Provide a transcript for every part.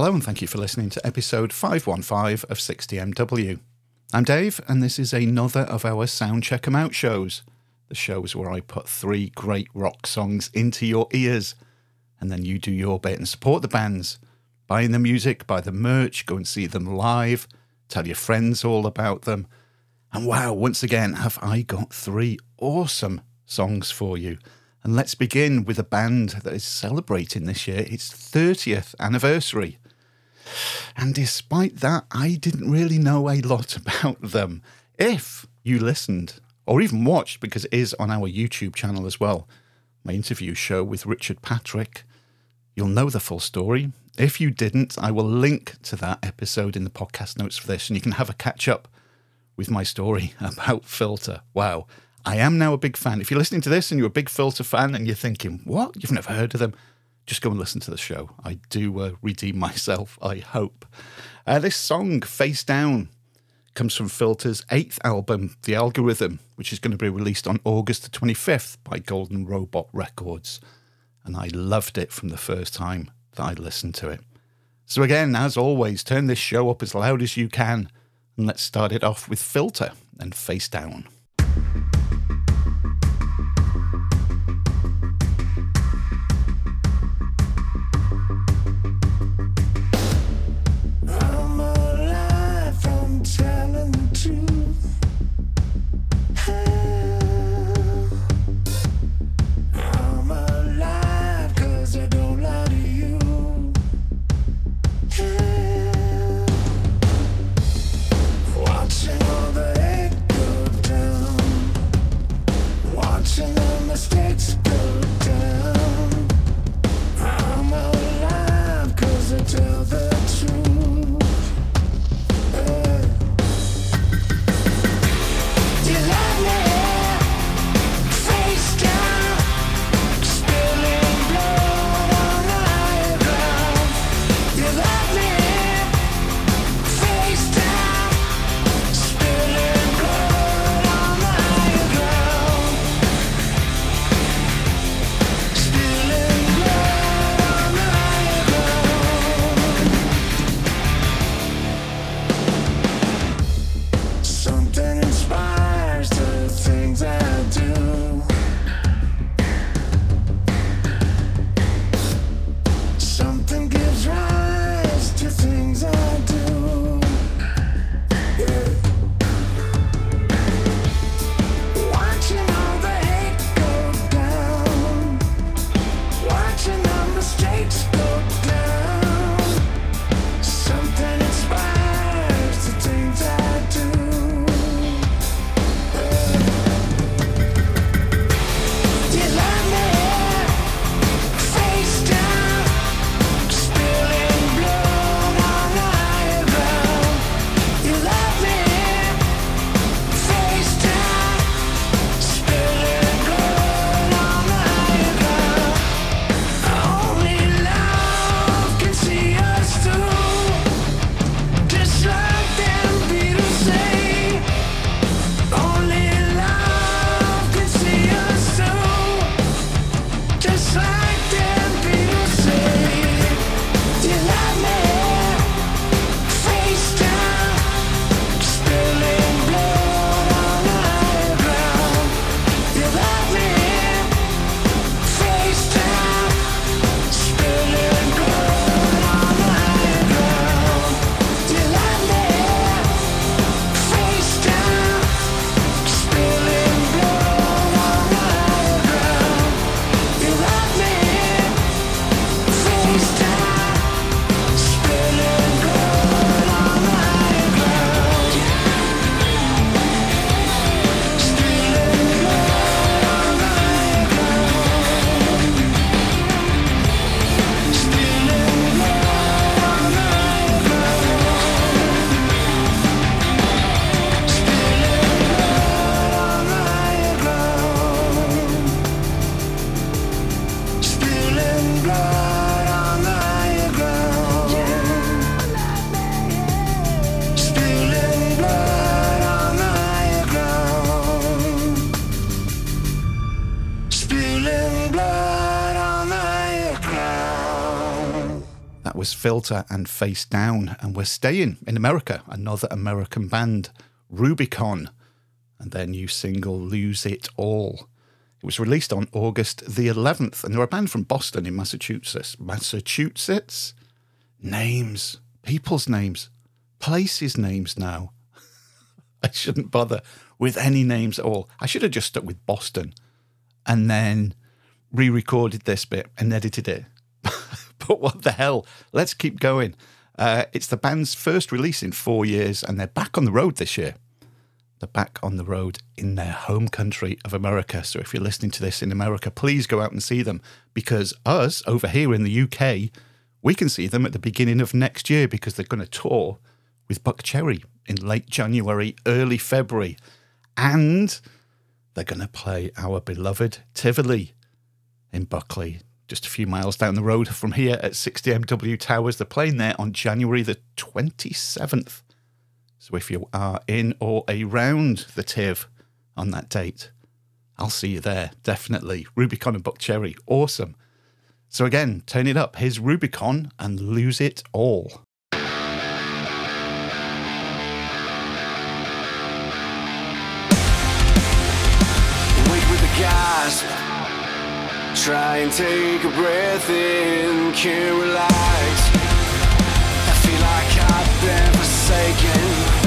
Hello, and thank you for listening to episode 515 of 60MW. I'm Dave, and this is another of our Sound Check 'em Out shows. The shows where I put three great rock songs into your ears, and then you do your bit and support the bands. Buying the music, buy the merch, go and see them live, tell your friends all about them. And wow, once again, have I got three awesome songs for you. And let's begin with a band that is celebrating this year its 30th anniversary. And despite that, I didn't really know a lot about them. If you listened or even watched, because it is on our YouTube channel as well, my interview show with Richard Patrick, you'll know the full story. If you didn't, I will link to that episode in the podcast notes for this, and you can have a catch up with my story about Filter. Wow, I am now a big fan. If you're listening to this and you're a big Filter fan and you're thinking, what? You've never heard of them? Just go and listen to the show. I do uh, redeem myself, I hope. Uh, this song, Face Down, comes from Filter's eighth album, The Algorithm, which is going to be released on August the 25th by Golden Robot Records. And I loved it from the first time that I listened to it. So, again, as always, turn this show up as loud as you can. And let's start it off with Filter and Face Down. Filter and Face Down. And we're staying in America, another American band, Rubikon, and their new single, Lose It All. It was released on August the 11th, and they're a band from Boston in Massachusetts. Massachusetts? Names, people's names, places' names now. I shouldn't bother with any names at all. I should have just stuck with Boston and then re recorded this bit and edited it. But what the hell? Let's keep going. Uh, it's the band's first release in four years, and they're back on the road this year. They're back on the road in their home country of America. So if you're listening to this in America, please go out and see them because us over here in the UK, we can see them at the beginning of next year because they're going to tour with Buckcherry in late January, early February. And they're going to play our beloved Tivoli in Buckley, just a few miles down the road from here at 60MW Towers. They're playing there on January the 27th. So if you are in or around the TIV on that date, I'll see you there, definitely. Rubikon and Buckcherry, awesome. So again, turn it up. Here's Rubikon and lose it all. Try and take a breath in, can't relax. I feel like I've been forsaken.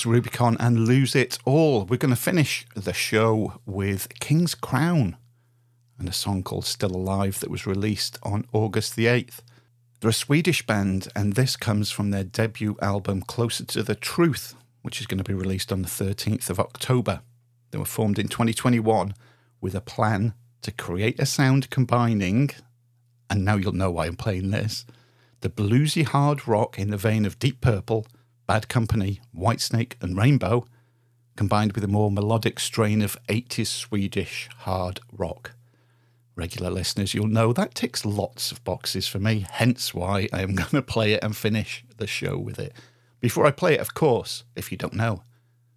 Rubikon and Lose It All. We're going to finish the show with King's Crown and a song called Still Alive that was released on August the 8th. They're a Swedish band, and this comes from their debut album Closer to the Truth, which is going to be released on the 13th of October. They were formed in 2021 with a plan to create a sound combining, and now you'll know why I'm playing this, the bluesy hard rock in the vein of Deep Purple Bad Company, Whitesnake, and Rainbow, combined with a more melodic strain of 80s Swedish hard rock. Regular listeners, you'll know that ticks lots of boxes for me, hence why I am going to play it and finish the show with it. Before I play it, of course, if you don't know,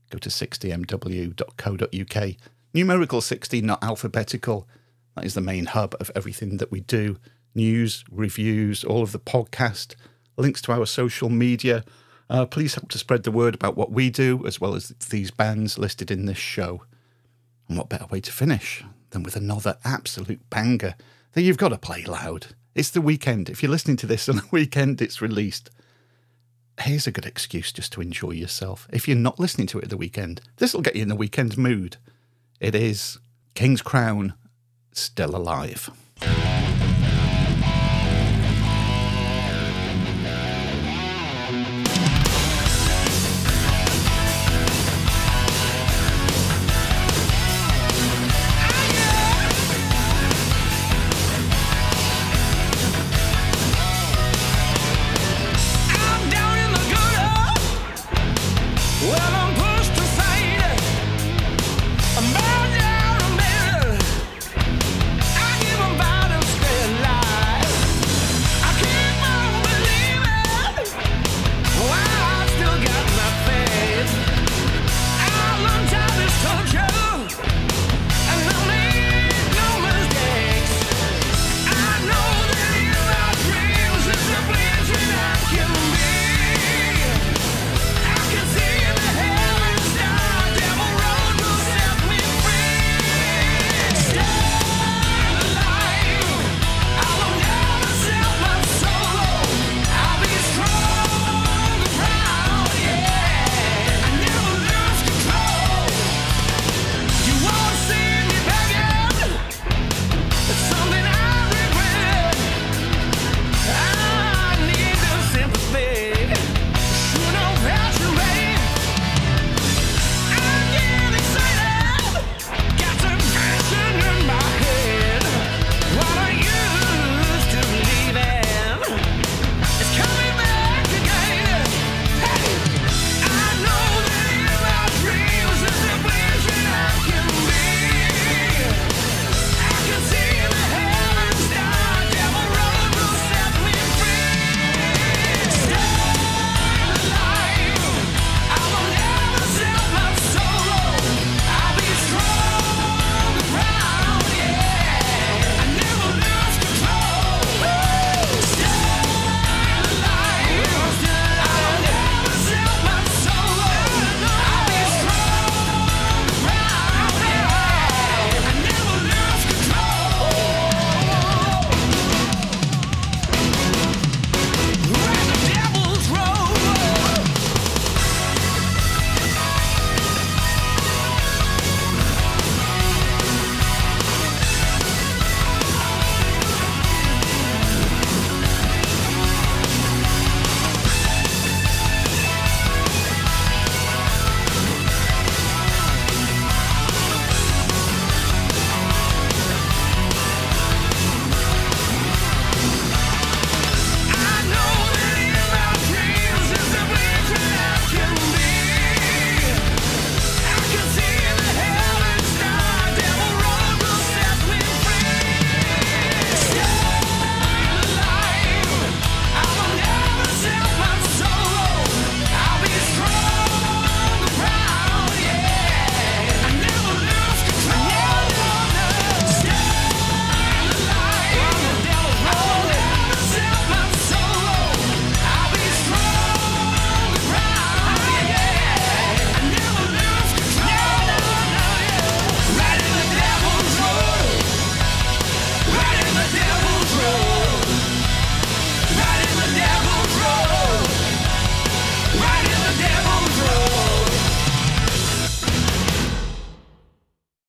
go to 60mw.co.uk. Numerical 60, not alphabetical. That is the main hub of everything that we do news, reviews, all of the podcast, links to our social media. Uh, please help to spread the word about what we do, as well as these bands listed in this show. And what better way to finish than with another absolute banger that you've got to play loud? It's the weekend. If you're listening to this on the weekend, it's released. Here's a good excuse just to enjoy yourself. If you're not listening to it at the weekend, this will get you in the weekend mood. It is King's Crown, Still Alive.